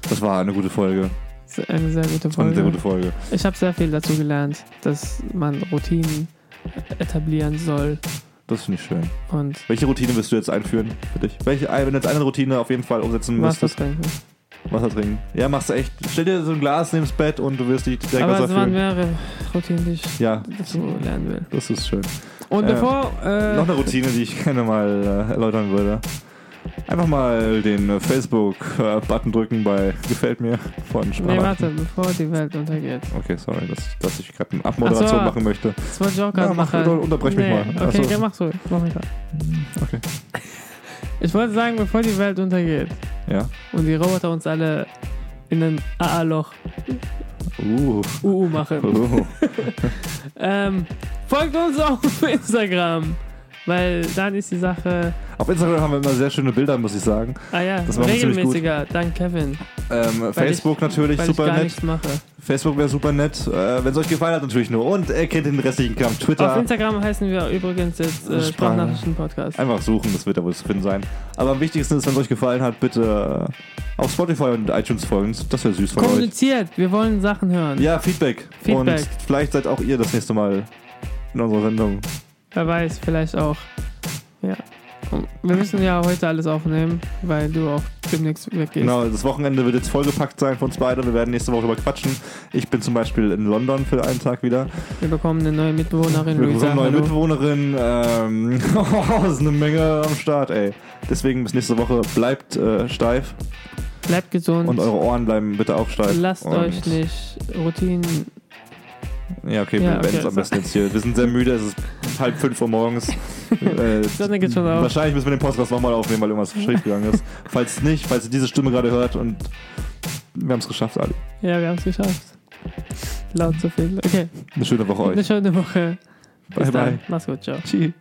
das war eine gute Folge. Das eine sehr gute Das war eine sehr Folge. gute Folge. Ich habe sehr viel dazu gelernt, dass man Routinen etablieren soll. Das finde ich schön. Und Welche Routine wirst du jetzt einführen für dich? Welche, wenn du jetzt eine Routine auf jeden Fall umsetzen was müsstest? das denken. Wasser trinken. Ja, machst du echt. Stell dir so ein Glas neben das Bett und du wirst dich direkt Aber Wasser es waren mehrere Routinen, die ich Ja, dazu lernen will. das ist schön. Und Äh, bevor. Äh, Noch eine Routine, die ich gerne mal äh, erläutern würde. Einfach mal den äh, Facebook-Button drücken bei Gefällt mir von Sprach. nee, warte, bevor die Welt untergeht. Okay, sorry, dass, dass ich gerade eine Abmoderation so. machen möchte. Das wollte ich auch Ja, gerade mach, machen. unterbrech mich mal. Okay, so. ja, mach's ruhig. Mach mich grad. Okay. Ich wollte sagen, bevor die Welt untergeht Ja. und die Roboter uns alle in ein AA-Loch Uh. UU machen. uh. Ähm, folgt uns auf Instagram, weil dann ist die Sache. Auf Instagram haben wir immer sehr schöne Bilder, muss ich sagen. Ah ja, Das regelmäßiger, dank Kevin. Ähm, Facebook natürlich, weil super ich nett. mache. Facebook wäre super nett. Äh, Wenn es euch gefallen hat, natürlich nur. Und ihr kennt den restlichen Kram. Auf Twitter. Instagram heißen wir übrigens jetzt äh, Sprach- Sprachnachrichten-Podcast. Einfach suchen, das wird da wohl zu finden sein. Aber am wichtigsten ist, wenn es euch gefallen hat, bitte äh, auf Spotify und iTunes folgen. Das wäre süß von euch. Kommuniziert, wir wollen Sachen hören. Ja, Feedback. Feedback. Und vielleicht seid auch ihr das nächste Mal in unserer Sendung. Wer weiß, vielleicht auch. Ja. Wir müssen ja heute alles aufnehmen, weil du auch demnächst weggehst. Genau, das Wochenende wird jetzt vollgepackt sein von uns beide. Wir werden nächste Woche über quatschen. Ich bin zum Beispiel in London für einen Tag wieder. Wir bekommen eine neue Mitbewohnerin, Wir Luisa. bekommen eine neue. Mitbewohnerin. Ähm, das ist eine Menge am Start, ey. Deswegen bis nächste Woche bleibt äh, steif Bleibt gesund. und eure Ohren bleiben bitte auch steif. Lasst und, euch nicht Routinen. Ja, okay, Ja, wir okay, werden es am besten jetzt hier. Wir sind sehr müde, es ist halb fünf Uhr morgens. äh, Sonne geht schon auf. Wahrscheinlich müssen wir den Podcast nochmal aufnehmen, weil irgendwas schief gegangen ist. Falls nicht, falls ihr diese Stimme gerade hört und wir haben es geschafft, Ali. Ja, wir haben es geschafft. Laut so viel. Okay, Eine schöne Woche eine euch. schöne Woche. Bis Bye, dann. bye. Mach's gut, ciao. Tschüss.